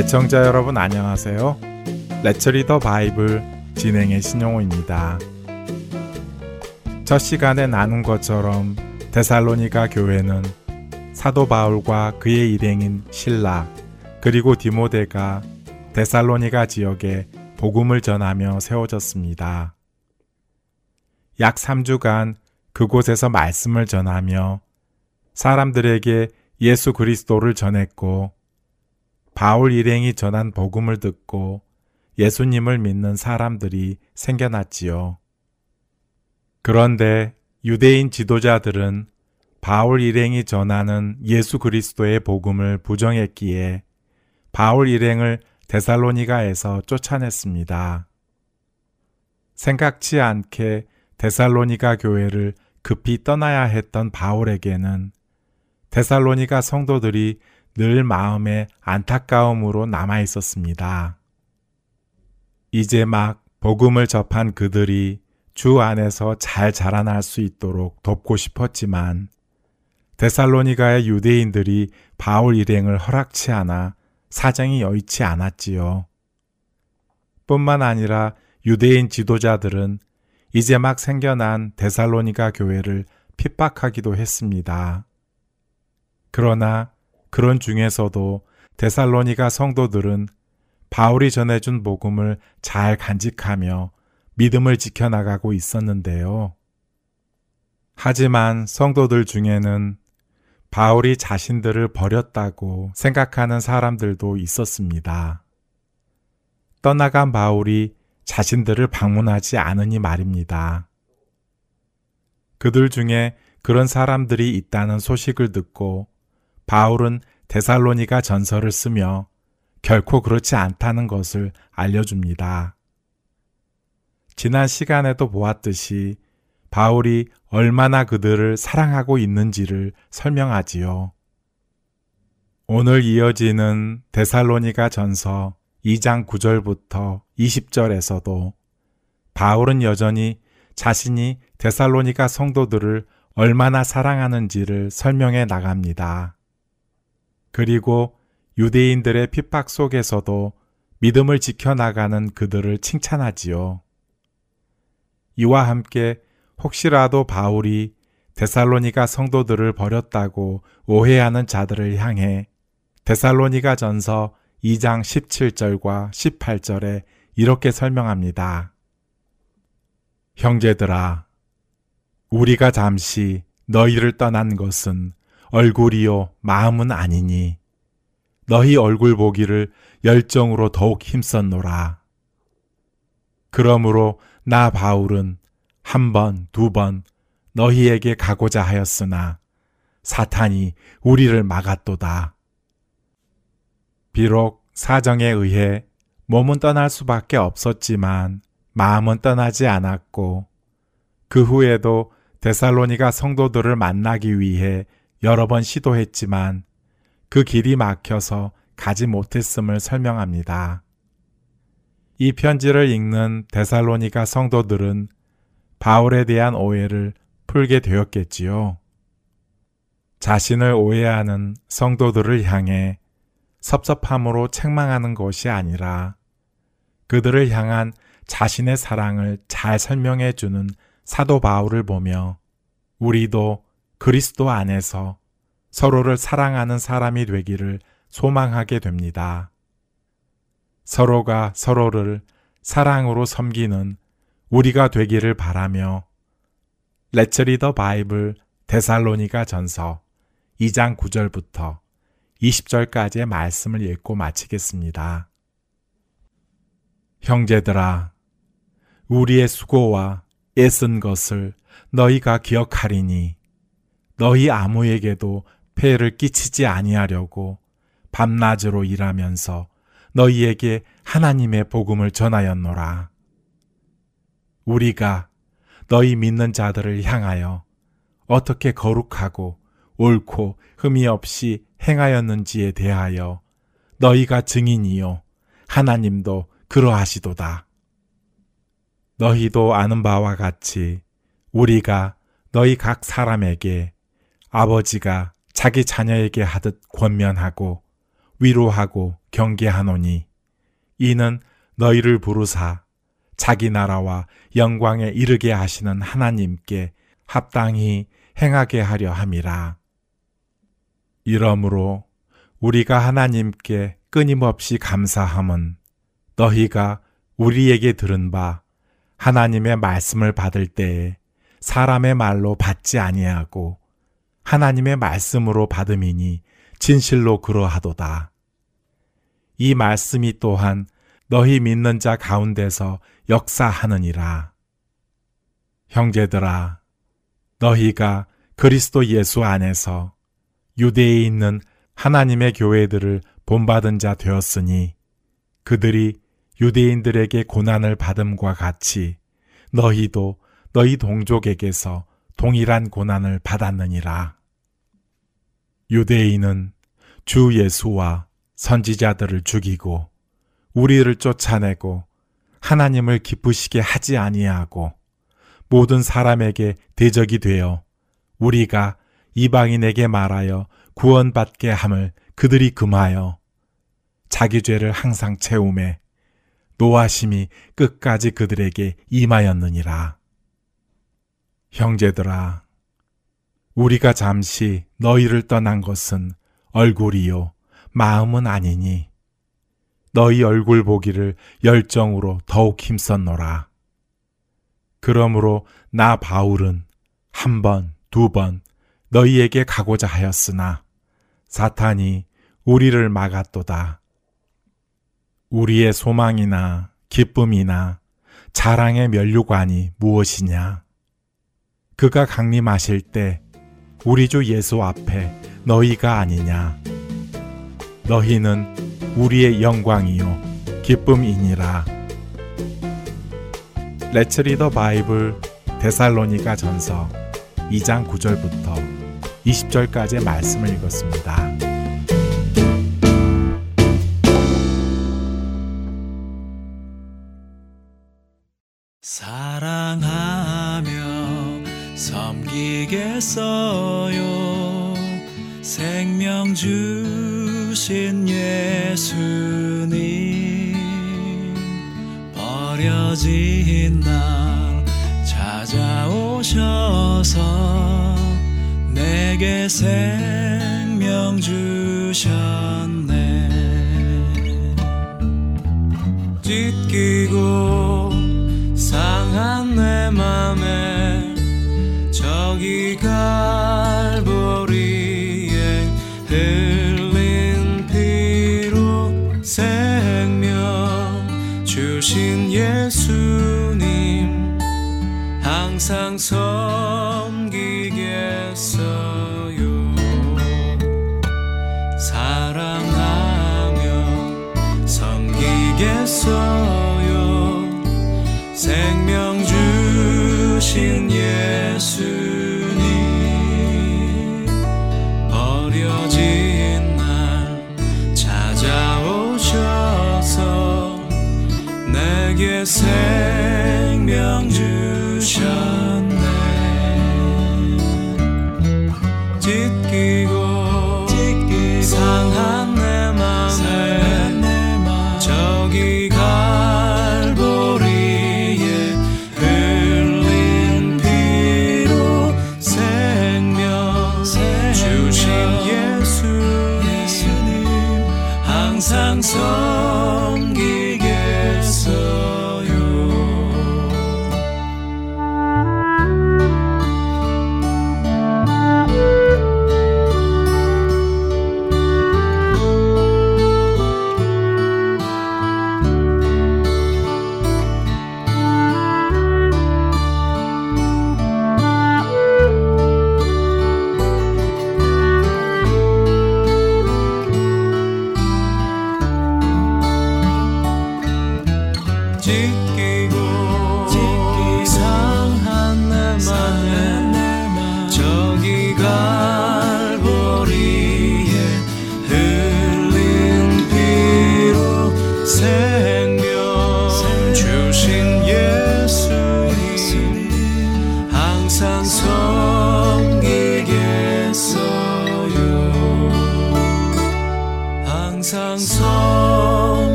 애청자 여러분 안녕하세요. Let's Read the Bible 진행의 신용호입니다. 첫 시간에 나눈 것처럼 데살로니가 교회는 사도 바울과 그의 일행인 실라 그리고 디모데가 데살로니가 지역에 복음을 전하며 세워졌습니다. 약 3주간 그곳에서 말씀을 전하며 사람들에게 예수 그리스도를 전했고 바울 일행이 전한 복음을 듣고 예수님을 믿는 사람들이 생겨났지요. 그런데 유대인 지도자들은 바울 일행이 전하는 예수 그리스도의 복음을 부정했기에 바울 일행을 데살로니가에서 쫓아냈습니다. 생각지 않게 데살로니가 교회를 급히 떠나야 했던 바울에게는 데살로니가 성도들이 늘 마음에 안타까움으로 남아 있었습니다. 이제 막 복음을 접한 그들이 주 안에서 잘 자라날 수 있도록 돕고 싶었지만 데살로니가의 유대인들이 바울 일행을 허락치 않아 사정이 여의치 않았지요. 뿐만 아니라 유대인 지도자들은 이제 막 생겨난 데살로니가 교회를 핍박하기도 했습니다. 그러나 그런 중에서도 데살로니가 성도들은 바울이 전해준 복음을 잘 간직하며 믿음을 지켜나가고 있었는데요. 하지만 성도들 중에는 바울이 자신들을 버렸다고 생각하는 사람들도 있었습니다. 떠나간 바울이 자신들을 방문하지 않으니 말입니다. 그들 중에 그런 사람들이 있다는 소식을 듣고 바울은 데살로니가 전설을 쓰며 결코 그렇지 않다는 것을 알려줍니다. 지난 시간에도 보았듯이 바울이 얼마나 그들을 사랑하고 있는지를 설명하지요. 오늘 이어지는 데살로니가 전서 2장 9절부터 20절에서도 바울은 여전히 자신이 데살로니가 성도들을 얼마나 사랑하는지를 설명해 나갑니다. 그리고 유대인들의 핍박 속에서도 믿음을 지켜나가는 그들을 칭찬하지요. 이와 함께 혹시라도 바울이 데살로니가 성도들을 버렸다고 오해하는 자들을 향해 데살로니가 전서 2장 17절과 18절에 이렇게 설명합니다. 형제들아, 우리가 잠시 너희를 떠난 것은 얼굴이요 마음은 아니니 너희 얼굴 보기를 열정으로 더욱 힘썼노라. 그러므로 나 바울은 한 번, 두 번 너희에게 가고자 하였으나 사탄이 우리를 막았도다. 비록 사정에 의해 몸은 떠날 수밖에 없었지만 마음은 떠나지 않았고 그 후에도 데살로니가 성도들을 만나기 위해 여러 번 시도했지만 그 길이 막혀서 가지 못했음을 설명합니다. 이 편지를 읽는 데살로니가 성도들은 바울에 대한 오해를 풀게 되었겠지요. 자신을 오해하는 성도들을 향해 섭섭함으로 책망하는 것이 아니라 그들을 향한 자신의 사랑을 잘 설명해 주는 사도 바울을 보며 우리도 그리스도 안에서 서로를 사랑하는 사람이 되기를 소망하게 됩니다. 서로가 서로를 사랑으로 섬기는 우리가 되기를 바라며 레츠리 더 바이블 데살로니가 전서 2장 9절부터 20절까지의 말씀을 읽고 마치겠습니다. 형제들아, 우리의 수고와 애쓴 것을 너희가 기억하리니 너희 아무에게도 폐를 끼치지 아니하려고 밤낮으로 일하면서 너희에게 하나님의 복음을 전하였노라. 우리가 너희 믿는 자들을 향하여 어떻게 거룩하고 옳고 흠이 없이 행하였는지에 대하여 너희가 증인이요 하나님도 그러하시도다. 너희도 아는 바와 같이 우리가 너희 각 사람에게 아버지가 자기 자녀에게 하듯 권면하고 위로하고 경계하노니 이는 너희를 부르사 자기 나라와 영광에 이르게 하시는 하나님께 합당히 행하게 하려 함이라. 이러므로 우리가 하나님께 끊임없이 감사함은 너희가 우리에게 들은 바 하나님의 말씀을 받을 때에 사람의 말로 받지 아니하고 하나님의 말씀으로 받음이니 진실로 그러하도다. 이 말씀이 또한 너희 믿는 자 가운데서 역사하느니라. 형제들아, 너희가 그리스도 예수 안에서 유대에 있는 하나님의 교회들을 본받은 자 되었으니 그들이 유대인들에게 고난을 받음과 같이 너희도 너희 동족에게서 동일한 고난을 받았느니라. 유대인은 주 예수와 선지자들을 죽이고 우리를 쫓아내고 하나님을 기쁘시게 하지 아니하고 모든 사람에게 대적이 되어 우리가 이방인에게 말하여 구원받게 함을 그들이 금하여 자기 죄를 항상 채움에 노하심이 끝까지 그들에게 임하였느니라. 형제들아, 우리가 잠시 너희를 떠난 것은 얼굴이요, 마음은 아니니, 너희 얼굴 보기를 열정으로 더욱 힘썼노라. 그러므로 나 바울은 한 번, 두 번 너희에게 가고자 하였으나 사탄이 우리를 막았도다. 우리의 소망이나 기쁨이나 자랑의 면류관이 무엇이냐? 그가 강림하실 때 우리 주 예수 앞에 너희가 아니냐? 너희는 우리의 영광이요 기쁨이니라. 레츠 리더 바이블 데살로니가 전서 2장 9절부터 20절까지의 말씀을 읽었습니다. 섬기겠어요. 생명 주신 예수님 버려진 날 찾아오셔서 내게 생명 주셨 저기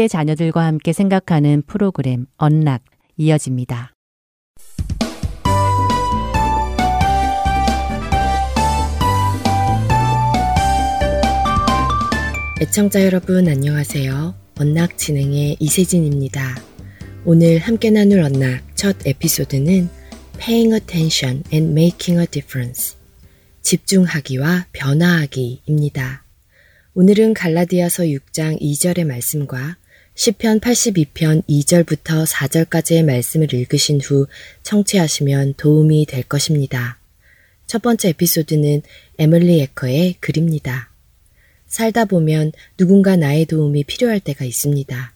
10대 자녀들과 함께 생각하는 프로그램 언락 이어집니다. 애청자 여러분 안녕하세요. 언락 진행의 이세진입니다. 오늘 함께 나눌 언락 첫 에피소드는 Paying Attention and Making a Difference 집중하기와 변화하기입니다. 오늘은 갈라디아서 6장 2절의 말씀과 10편 82편 2절부터 4절까지의 말씀을 읽으신 후 청취하시면 도움이 될 것입니다. 첫 번째 에피소드는 에멀리 에커의 글입니다. 살다 보면 누군가 나의 도움이 필요할 때가 있습니다.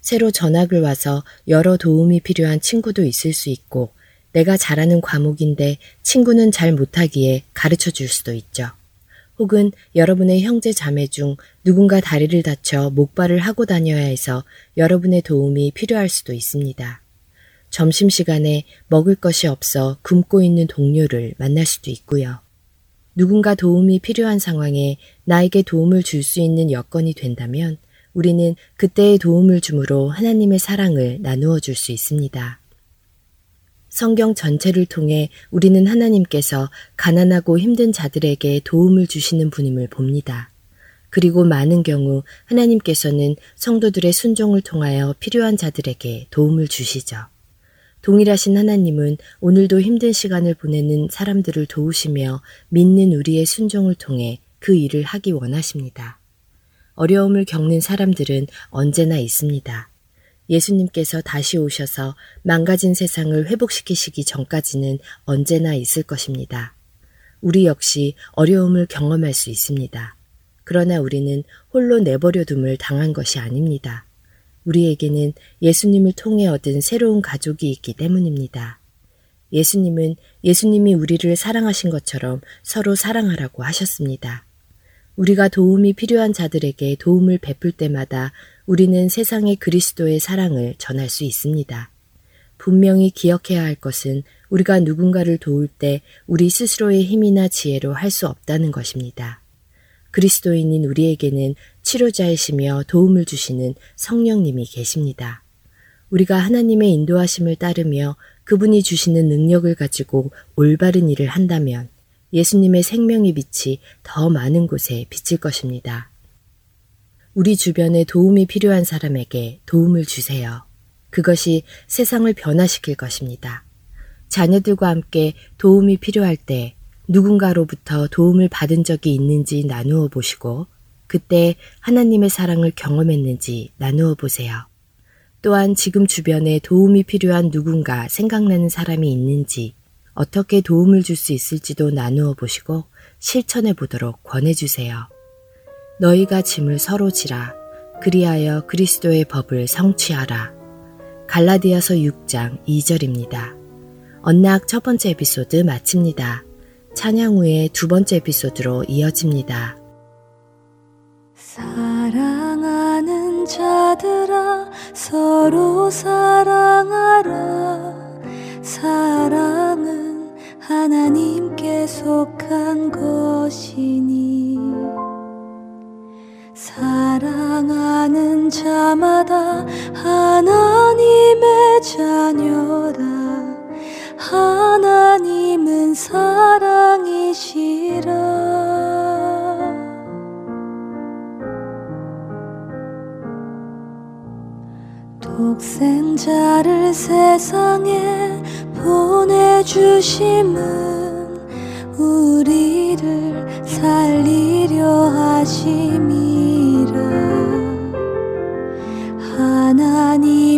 새로 전학을 와서 여러 도움이 필요한 친구도 있을 수 있고 내가 잘하는 과목인데 친구는 잘 못하기에 가르쳐 줄 수도 있죠. 혹은 여러분의 형제 자매 중 누군가 다리를 다쳐 목발을 하고 다녀야 해서 여러분의 도움이 필요할 수도 있습니다. 점심시간에 먹을 것이 없어 굶고 있는 동료를 만날 수도 있고요. 누군가 도움이 필요한 상황에 나에게 도움을 줄 수 있는 여건이 된다면 우리는 그때의 도움을 주므로 하나님의 사랑을 나누어 줄 수 있습니다. 성경 전체를 통해 우리는 하나님께서 가난하고 힘든 자들에게 도움을 주시는 분임을 봅니다. 그리고 많은 경우 하나님께서는 성도들의 순종을 통하여 필요한 자들에게 도움을 주시죠. 동일하신 하나님은 오늘도 힘든 시간을 보내는 사람들을 도우시며 믿는 우리의 순종을 통해 그 일을 하기 원하십니다. 어려움을 겪는 사람들은 언제나 있습니다. 예수님께서 다시 오셔서 망가진 세상을 회복시키시기 전까지는 언제나 있을 것입니다. 우리 역시 어려움을 경험할 수 있습니다. 그러나 우리는 홀로 내버려둠을 당한 것이 아닙니다. 우리에게는 예수님을 통해 얻은 새로운 가족이 있기 때문입니다. 예수님은 예수님이 우리를 사랑하신 것처럼 서로 사랑하라고 하셨습니다. 우리가 도움이 필요한 자들에게 도움을 베풀 때마다 우리는 세상에 그리스도의 사랑을 전할 수 있습니다. 분명히 기억해야 할 것은 우리가 누군가를 도울 때 우리 스스로의 힘이나 지혜로 할 수 없다는 것입니다. 그리스도인인 우리에게는 치료자이시며 도움을 주시는 성령님이 계십니다. 우리가 하나님의 인도하심을 따르며 그분이 주시는 능력을 가지고 올바른 일을 한다면 예수님의 생명의 빛이 더 많은 곳에 비칠 것입니다. 우리 주변에 도움이 필요한 사람에게 도움을 주세요. 그것이 세상을 변화시킬 것입니다. 자녀들과 함께 도움이 필요할 때 누군가로부터 도움을 받은 적이 있는지 나누어 보시고 그때 하나님의 사랑을 경험했는지 나누어 보세요. 또한 지금 주변에 도움이 필요한 누군가 생각나는 사람이 있는지 어떻게 도움을 줄 수 있을지도 나누어 보시고 실천해 보도록 권해 주세요. 너희가 짐을 서로 지라 그리하여 그리스도의 법을 성취하라. 갈라디아서 6장 2절입니다. 언락 첫 번째 에피소드 마칩니다. 찬양 후에 두 번째 에피소드로 이어집니다. 사랑하는 자들아 서로 사랑하라 사랑은 하나님께 속한 것이니 사랑하는 자마다 하나님의 자녀라. 하나님은 사랑이시라 독생자를 세상에 보내주심은 우리를 살리려 하심이라. 하나님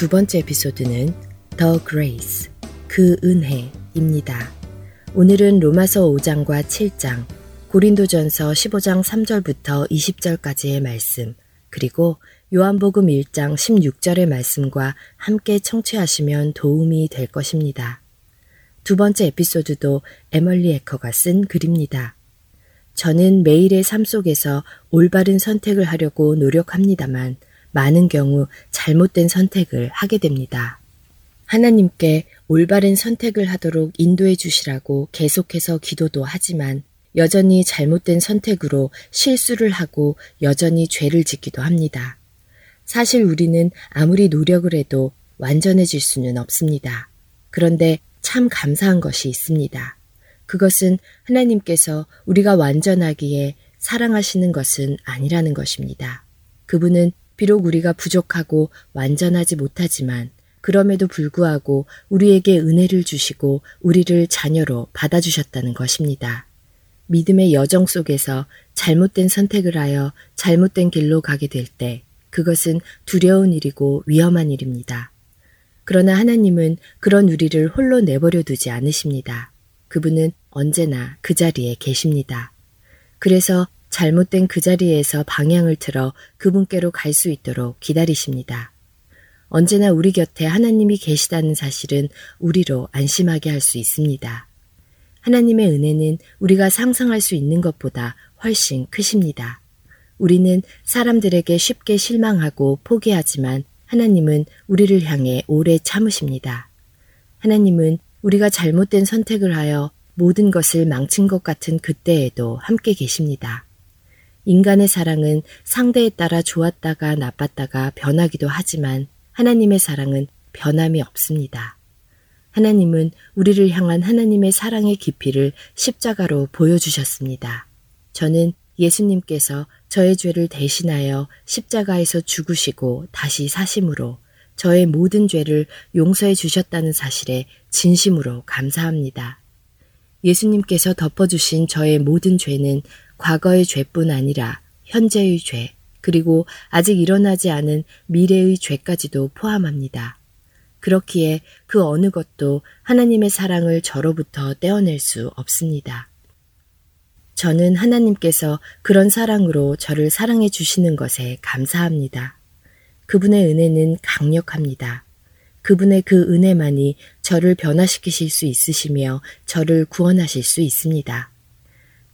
두 번째 에피소드는 The Grace, 그 은혜입니다. 오늘은 로마서 5장과 7장, 고린도전서 15장 3절부터 20절까지의 말씀, 그리고 요한복음 1장 16절의 말씀과 함께 청취하시면 도움이 될 것입니다. 두 번째 에피소드도 에멀리 에커가 쓴 글입니다. 저는 매일의 삶 속에서 올바른 선택을 하려고 노력합니다만 많은 경우 잘못된 선택을 하게 됩니다. 하나님께 올바른 선택을 하도록 인도해 주시라고 계속해서 기도도 하지만 여전히 잘못된 선택으로 실수를 하고 여전히 죄를 짓기도 합니다. 사실 우리는 아무리 노력을 해도 완전해질 수는 없습니다. 그런데 참 감사한 것이 있습니다. 그것은 하나님께서 우리가 완전하기에 사랑하시는 것은 아니라는 것입니다. 그분은 비록 우리가 부족하고 완전하지 못하지만 그럼에도 불구하고 우리에게 은혜를 주시고 우리를 자녀로 받아주셨다는 것입니다. 믿음의 여정 속에서 잘못된 선택을 하여 잘못된 길로 가게 될 때 그것은 두려운 일이고 위험한 일입니다. 그러나 하나님은 그런 우리를 홀로 내버려 두지 않으십니다. 그분은 언제나 그 자리에 계십니다. 그래서 잘못된 그 자리에서 방향을 틀어 그분께로 갈 수 있도록 기다리십니다. 언제나 우리 곁에 하나님이 계시다는 사실은 우리로 안심하게 할 수 있습니다. 하나님의 은혜는 우리가 상상할 수 있는 것보다 훨씬 크십니다. 우리는 사람들에게 쉽게 실망하고 포기하지만 하나님은 우리를 향해 오래 참으십니다. 하나님은 우리가 잘못된 선택을 하여 모든 것을 망친 것 같은 그때에도 함께 계십니다. 인간의 사랑은 상대에 따라 좋았다가 나빴다가 변하기도 하지만 하나님의 사랑은 변함이 없습니다. 하나님은 우리를 향한 하나님의 사랑의 깊이를 십자가로 보여주셨습니다. 저는 예수님께서 저의 죄를 대신하여 십자가에서 죽으시고 다시 사심으로 저의 모든 죄를 용서해 주셨다는 사실에 진심으로 감사합니다. 예수님께서 덮어주신 저의 모든 죄는 과거의 죄뿐 아니라 현재의 죄, 그리고 아직 일어나지 않은 미래의 죄까지도 포함합니다. 그렇기에 그 어느 것도 하나님의 사랑을 저로부터 떼어낼 수 없습니다. 저는 하나님께서 그런 사랑으로 저를 사랑해 주시는 것에 감사합니다. 그분의 은혜는 강력합니다. 그분의 그 은혜만이 저를 변화시키실 수 있으시며 저를 구원하실 수 있습니다.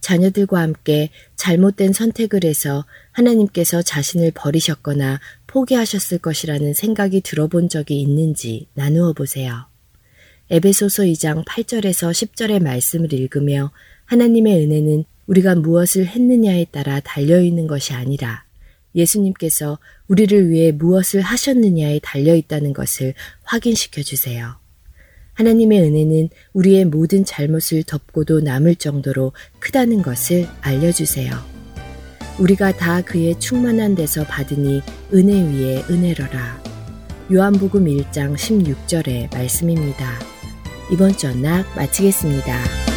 자녀들과 함께 잘못된 선택을 해서 하나님께서 자신을 버리셨거나 포기하셨을 것이라는 생각이 들어본 적이 있는지 나누어 보세요. 에베소서 2장 8절에서 10절의 말씀을 읽으며 하나님의 은혜는 우리가 무엇을 했느냐에 따라 달려있는 것이 아니라 예수님께서 우리를 위해 무엇을 하셨느냐에 달려있다는 것을 확인시켜 주세요. 하나님의 은혜는 우리의 모든 잘못을 덮고도 남을 정도로 크다는 것을 알려주세요. 우리가 다 그의 충만한 데서 받으니 은혜 위에 은혜러라. 요한복음 1장 16절의 말씀입니다. 이번 주 언락 마치겠습니다.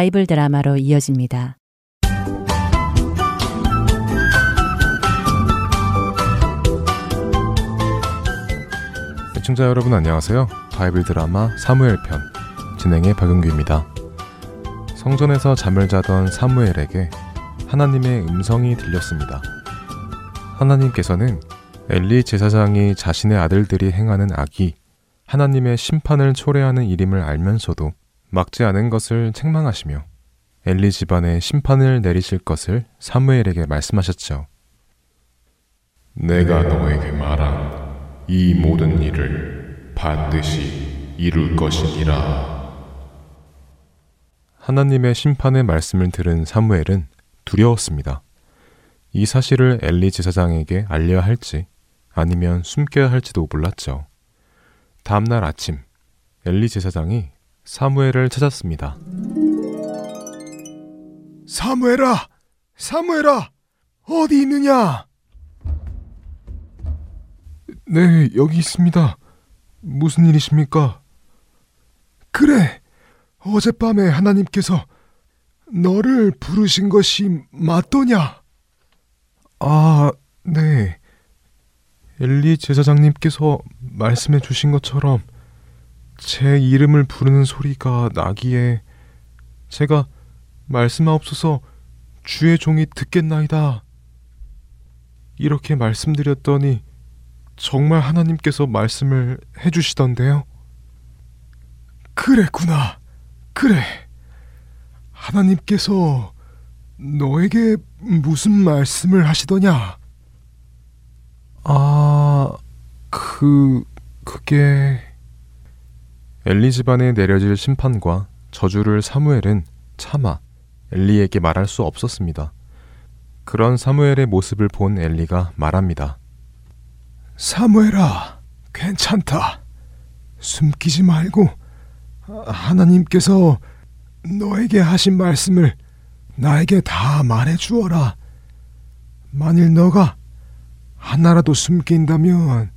바이블 드라마로 이어집니다. 애청자 여러분 안녕하세요. 바이블 드라마 사무엘 편 진행의 박용규입니다. 성전에서 잠을 자던 사무엘에게 하나님의 음성이 들렸습니다. 하나님께서는 엘리 제사장이 자신의 아들들이 행하는 악이 하나님의 심판을 초래하는 일임을 알면서도 막지 않은 것을 책망하시며 엘리 집안에 심판을 내리실 것을 사무엘에게 말씀하셨죠. 내가 너에게 말한 이 모든 일을 반드시 이룰 것이니라. 하나님의 심판의 말씀을 들은 사무엘은 두려웠습니다. 이 사실을 엘리 제사장에게 알려야 할지 아니면 숨겨야 할지도 몰랐죠. 다음날 아침 엘리 제사장이 사무엘을 찾았습니다. 사무엘아, 사무엘아, 어디 있느냐? 네, 여기 있습니다. 무슨 일이십니까? 그래, 어젯밤에 하나님께서 너를 부르신 것이 맞더냐? 아, 네. 엘리 제사장님께서 말씀해 주신 것처럼 제 이름을 부르는 소리가 나기에 제가 말씀하옵소서 주의 종이 듣겠나이다. 이렇게 말씀드렸더니 정말 하나님께서 말씀을 해주시던데요. 그랬구나. 그래. 하나님께서 너에게 무슨 말씀을 하시더냐? 아, 그, 그게... 엘리 집안에 내려질 심판과 저주를 사무엘은 차마 엘리에게 말할 수 없었습니다. 그런 사무엘의 모습을 본 엘리가 말합니다. 사무엘아, 괜찮다. 숨기지 말고 하나님께서 너에게 하신 말씀을 나에게 다 말해 주어라. 만일 너가 하나라도 숨긴다면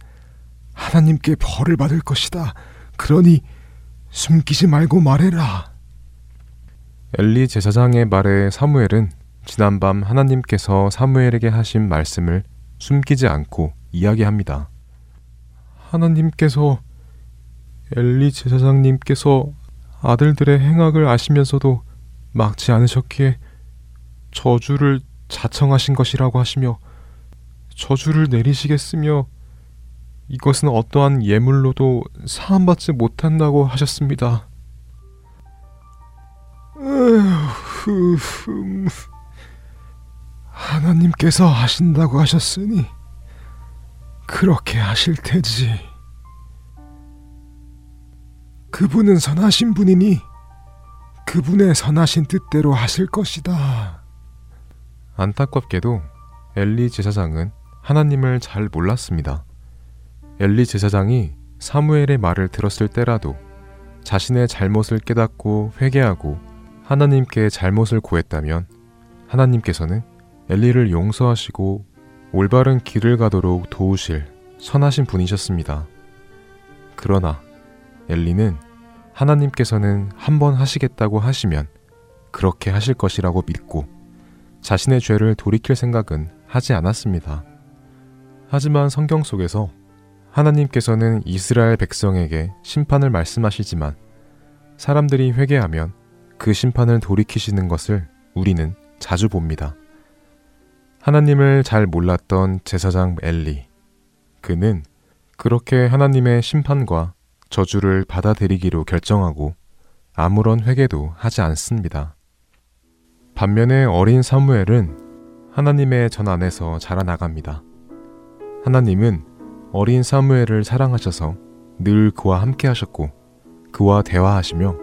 하나님께 벌을 받을 것이다. 그러니 숨기지 말고 말해라. 엘리 제사장의 말에 사무엘은 지난밤 하나님께서 사무엘에게 하신 말씀을 숨기지 않고 이야기합니다. 하나님께서 엘리 제사장님께서 아들들의 행악을 아시면서도 막지 않으셨기에 저주를 자청하신 것이라고 하시며 저주를 내리시겠으며 이것은 어떠한 예물로도 사함받지 못한다고 하셨습니다. 하나님께서 하신다고 하셨으니 그렇게 하실 테지. 그분은 선하신 분이니 그분의 선하신 뜻대로 하실 것이다. 안타깝게도 엘리 제사장은 하나님을 잘 몰랐습니다. 엘리 제사장이 사무엘의 말을 들었을 때라도 자신의 잘못을 깨닫고 회개하고 하나님께 잘못을 고했다면 하나님께서는 엘리를 용서하시고 올바른 길을 가도록 도우실 선하신 분이셨습니다. 그러나 엘리는 하나님께서는 한 번 하시겠다고 하시면 그렇게 하실 것이라고 믿고 자신의 죄를 돌이킬 생각은 하지 않았습니다. 하지만 성경 속에서 하나님께서는 이스라엘 백성에게 심판을 말씀하시지만 사람들이 회개하면 그 심판을 돌이키시는 것을 우리는 자주 봅니다. 하나님을 잘 몰랐던 제사장 엘리. 그는 그렇게 하나님의 심판과 저주를 받아들이기로 결정하고 아무런 회개도 하지 않습니다. 반면에 어린 사무엘은 하나님의 전 안에서 자라나갑니다. 하나님은 어린 사무엘을 사랑하셔서 늘 그와 함께 하셨고 그와 대화하시며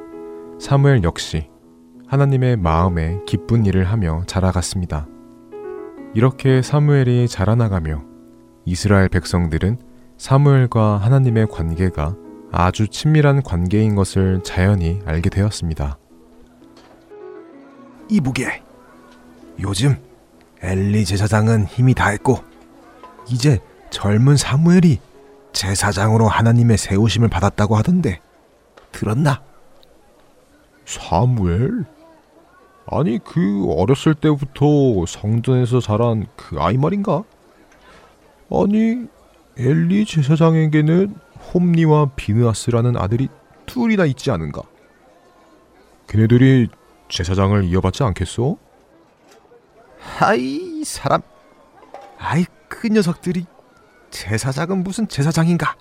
사무엘 역시 하나님의 마음에 기쁜 일을 하며 자라갔습니다. 이렇게 사무엘이 자라나가며 이스라엘 백성들은 사무엘과 하나님의 관계가 아주 친밀한 관계인 것을 자연히 알게 되었습니다. 이보게. 요즘 엘리 제사장은 힘이 다했고 이제 젊은 사무엘이 제사장으로 하나님의 세우심을 받았다고 하던데 들었나? 사무엘? 아니 그 어렸을 때부터 성전에서 자란 그 아이 말인가? 아니 엘리 제사장에게는 홈니와 비느아스라는 아들이 둘이나 있지 않은가? 그네들이 제사장을 이어받지 않겠소? 아이 사람 아이 그 녀석들이 제사장은 무슨 제사장인가?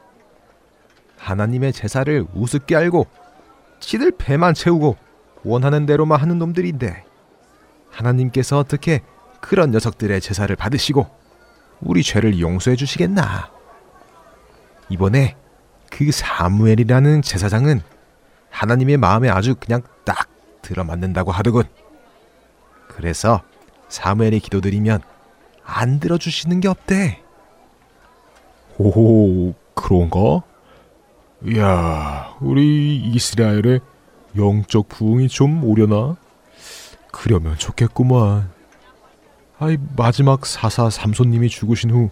하나님의 제사를 우습게 알고 지들 배만 채우고 원하는 대로만 하는 놈들인데 하나님께서 어떻게 그런 녀석들의 제사를 받으시고 우리 죄를 용서해 주시겠나? 이번에 그 사무엘이라는 제사장은 하나님의 마음에 아주 그냥 딱 들어맞는다고 하더군. 그래서 사무엘이 기도드리면 안 들어주시는 게 없대. 오, 그런가? 이야, 우리 이스라엘의 영적 부흥이 좀 오려나? 그러면 좋겠구만. 아이, 마지막 사사 삼손님이 죽으신 후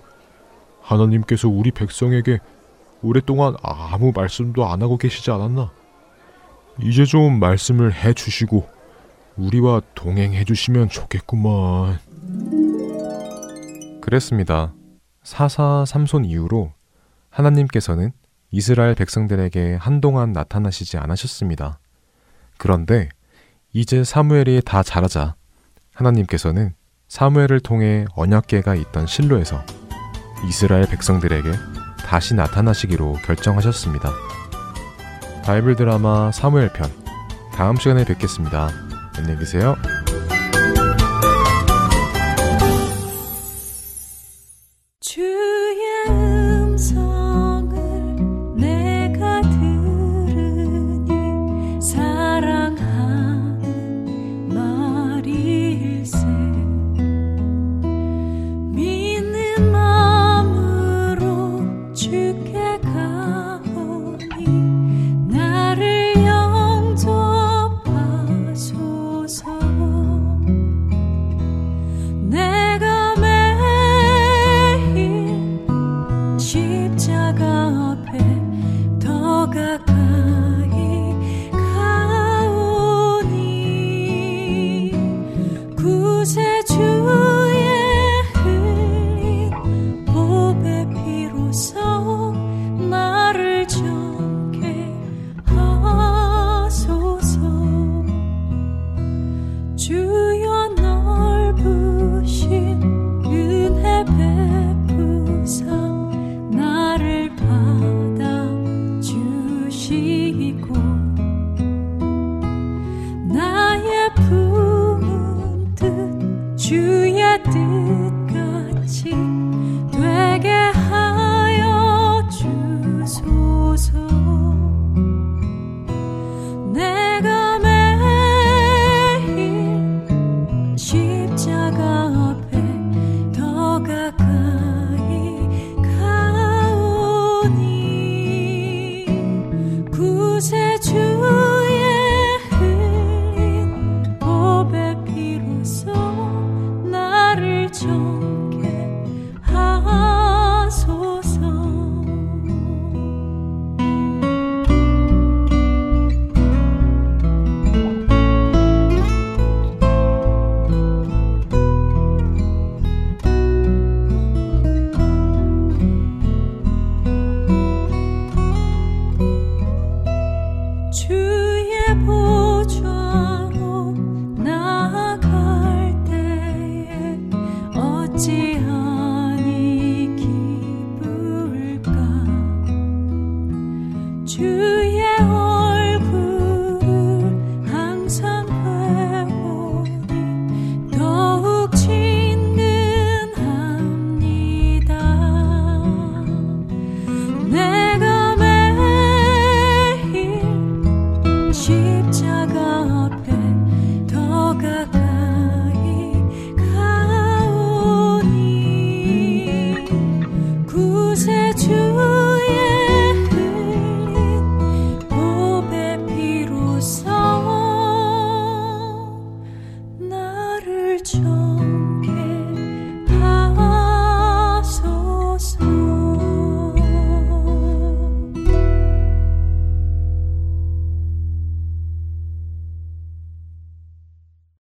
하나님께서 우리 백성에게 오랫동안 아무 말씀도 안 하고 계시지 않았나? 이제 좀 말씀을 해 주시고 우리와 동행해 주시면 좋겠구만. 그랬습니다. 사사 삼손 이후로 하나님께서는 이스라엘 백성들에게 한동안 나타나시지 않으셨습니다. 그런데 이제 사무엘이 다 자라자 하나님께서는 사무엘을 통해 언약궤가 있던 실로에서 이스라엘 백성들에게 다시 나타나시기로 결정하셨습니다. 바이블 드라마 사무엘 편 다음 시간에 뵙겠습니다. 안녕히 계세요.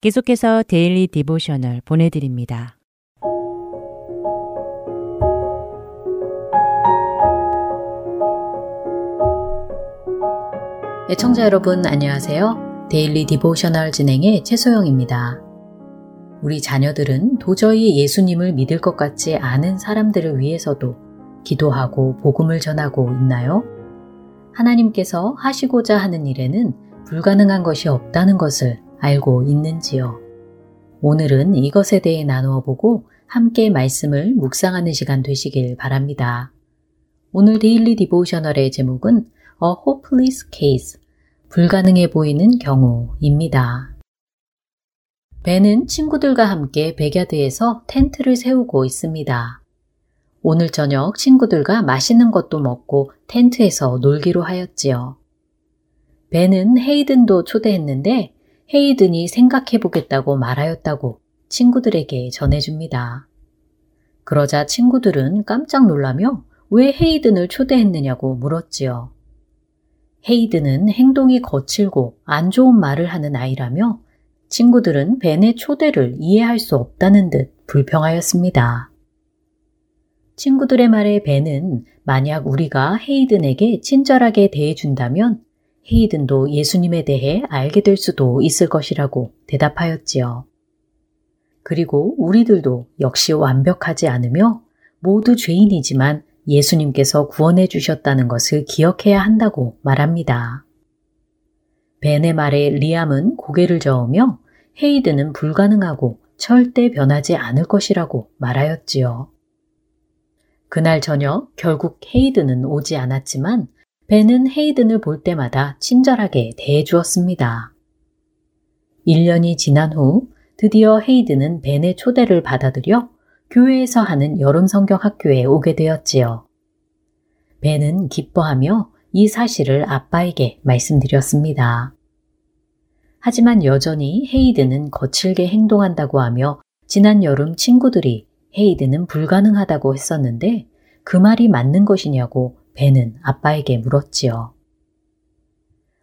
계속해서 Daily Devotional 보내드립니다. 애청자 여러분 안녕하세요. Daily Devotional 진행의 최소영입니다. 우리 자녀들은 도저히 예수님을 믿을 것 같지 않은 사람들을 위해서도 기도하고 복음을 전하고 있나요? 하나님께서 하시고자 하는 일에는 불가능한 것이 없다는 것을 알고 있는지요? 오늘은 이것에 대해 나누어 보고 함께 말씀을 묵상하는 시간 되시길 바랍니다. 오늘 Daily Devotional의 제목은 A Hopeless Case, 불가능해 보이는 경우입니다. 벤은 친구들과 함께 backyard에서 텐트를 세우고 있습니다. 오늘 저녁 친구들과 맛있는 것도 먹고 텐트에서 놀기로 하였지요. 벤은 헤이든도 초대했는데 헤이든이 생각해 보겠다고 말하였다고 친구들에게 전해줍니다. 그러자 친구들은 깜짝 놀라며 왜 헤이든을 초대했느냐고 물었지요. 헤이든은 행동이 거칠고 안 좋은 말을 하는 아이라며 친구들은 벤의 초대를 이해할 수 없다는 듯 불평하였습니다. 친구들의 말에 벤은 만약 우리가 헤이든에게 친절하게 대해준다면 헤이든도 예수님에 대해 알게 될 수도 있을 것이라고 대답하였지요. 그리고 우리들도 역시 완벽하지 않으며 모두 죄인이지만 예수님께서 구원해 주셨다는 것을 기억해야 한다고 말합니다. 벤의 말에 리암은 고개를 저으며 헤이드는 불가능하고 절대 변하지 않을 것이라고 말하였지요. 그날 저녁 결국 헤이드는 오지 않았지만 벤은 헤이든을 볼 때마다 친절하게 대해 주었습니다. 1년이 지난 후 드디어 헤이든은 벤의 초대를 받아들여 교회에서 하는 여름 성경 학교에 오게 되었지요. 벤은 기뻐하며 이 사실을 아빠에게 말씀드렸습니다. 하지만 여전히 헤이드는 거칠게 행동한다고 하며 지난 여름 친구들이 헤이드는 불가능하다고 했었는데 그 말이 맞는 것이냐고 벤은 아빠에게 물었지요.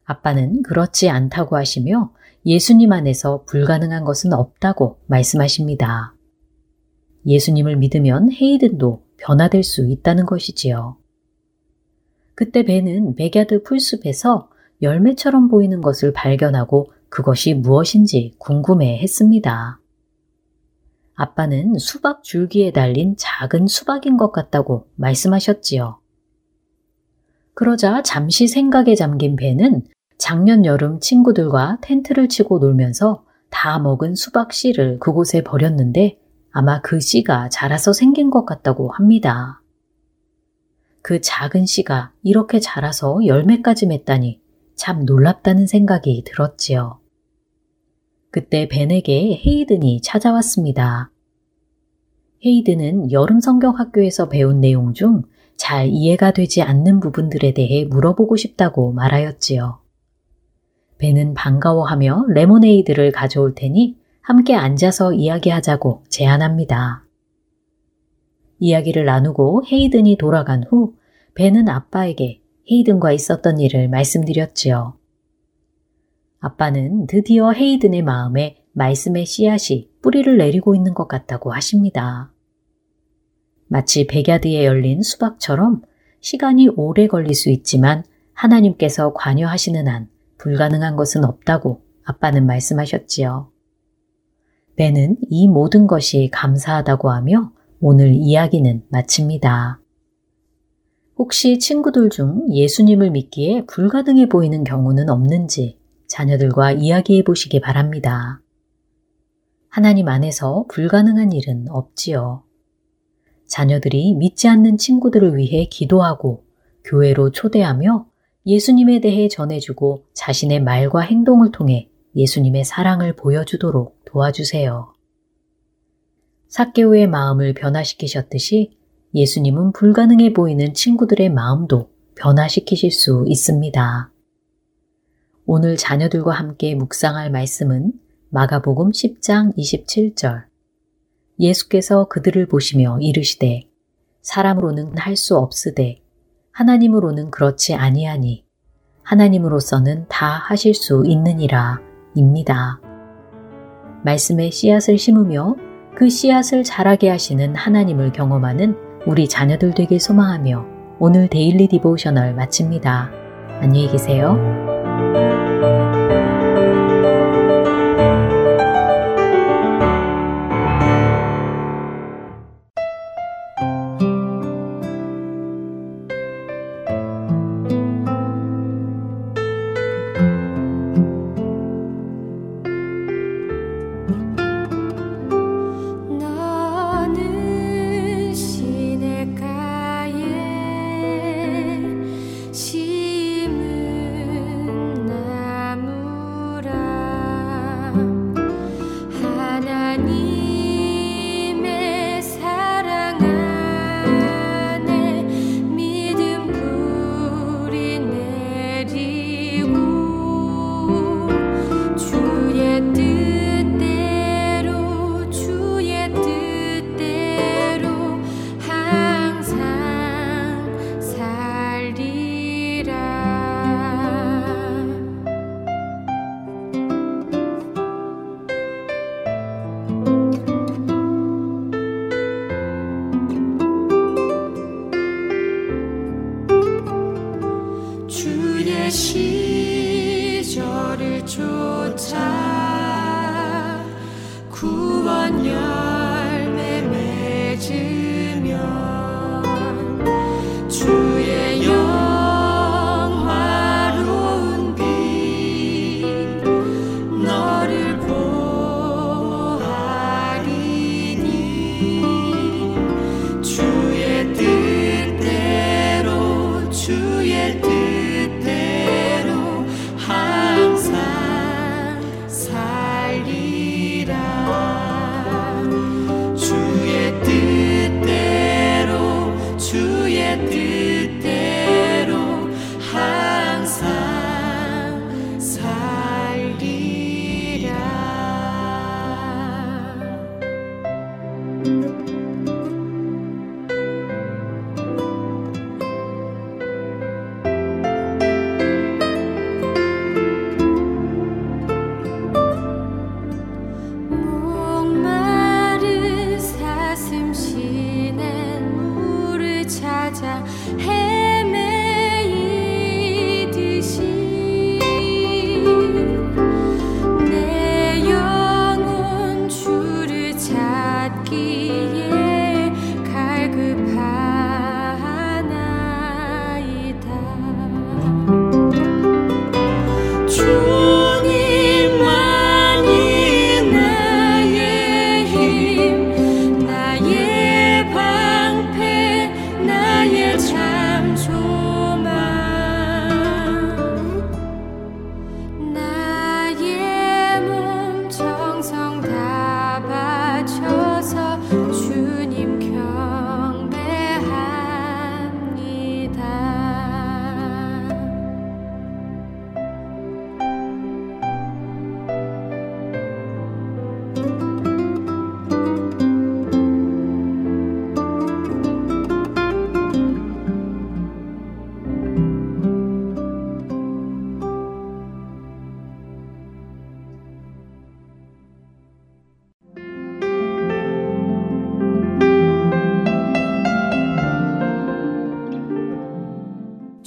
아빠는 그렇지 않다고 하시며 예수님 안에서 불가능한 것은 없다고 말씀하십니다. 예수님을 믿으면 헤이든도 변화될 수 있다는 것이지요. 그때 벤은 백야드 풀숲에서 열매처럼 보이는 것을 발견하고 그것이 무엇인지 궁금해 했습니다. 아빠는 수박 줄기에 달린 작은 수박인 것 같다고 말씀하셨지요. 그러자 잠시 생각에 잠긴 벤은 작년 여름 친구들과 텐트를 치고 놀면서 다 먹은 수박 씨를 그곳에 버렸는데 아마 그 씨가 자라서 생긴 것 같다고 합니다. 그 작은 씨가 이렇게 자라서 열매까지 맺다니 참 놀랍다는 생각이 들었지요. 그때 벤에게 헤이든이 찾아왔습니다. 헤이든은 여름 성경 학교에서 배운 내용 중 잘 이해가 되지 않는 부분들에 대해 물어보고 싶다고 말하였지요. 벤은 반가워하며 레모네이드를 가져올 테니 함께 앉아서 이야기하자고 제안합니다. 이야기를 나누고 헤이든이 돌아간 후 벤은 아빠에게 헤이든과 있었던 일을 말씀드렸지요. 아빠는 드디어 헤이든의 마음에 말씀의 씨앗이 뿌리를 내리고 있는 것 같다고 하십니다. 마치 백야드에 열린 수박처럼 시간이 오래 걸릴 수 있지만 하나님께서 관여하시는 한 불가능한 것은 없다고 아빠는 말씀하셨지요. 벤은 이 모든 것이 감사하다고 하며 오늘 이야기는 마칩니다. 혹시 친구들 중 예수님을 믿기에 불가능해 보이는 경우는 없는지 자녀들과 이야기해 보시기 바랍니다. 하나님 안에서 불가능한 일은 없지요. 자녀들이 믿지 않는 친구들을 위해 기도하고 교회로 초대하며 예수님에 대해 전해주고 자신의 말과 행동을 통해 예수님의 사랑을 보여주도록 도와주세요. 사케오의 마음을 변화시키셨듯이 예수님은 불가능해 보이는 친구들의 마음도 변화시키실 수 있습니다. 오늘 자녀들과 함께 묵상할 말씀은 마가복음 10장 27절. 예수께서 그들을 보시며 이르시되 사람으로는 할 수 없으되 하나님으로는 그렇지 아니하니 하나님으로서는 다 하실 수 있느니라 입니다. 말씀에 씨앗을 심으며 그 씨앗을 자라게 하시는 하나님을 경험하는 우리 자녀들 되길 소망하며 오늘 데일리 디보셔널 마칩니다. 안녕히 계세요. 시절을 쫓아 구원여 yeah.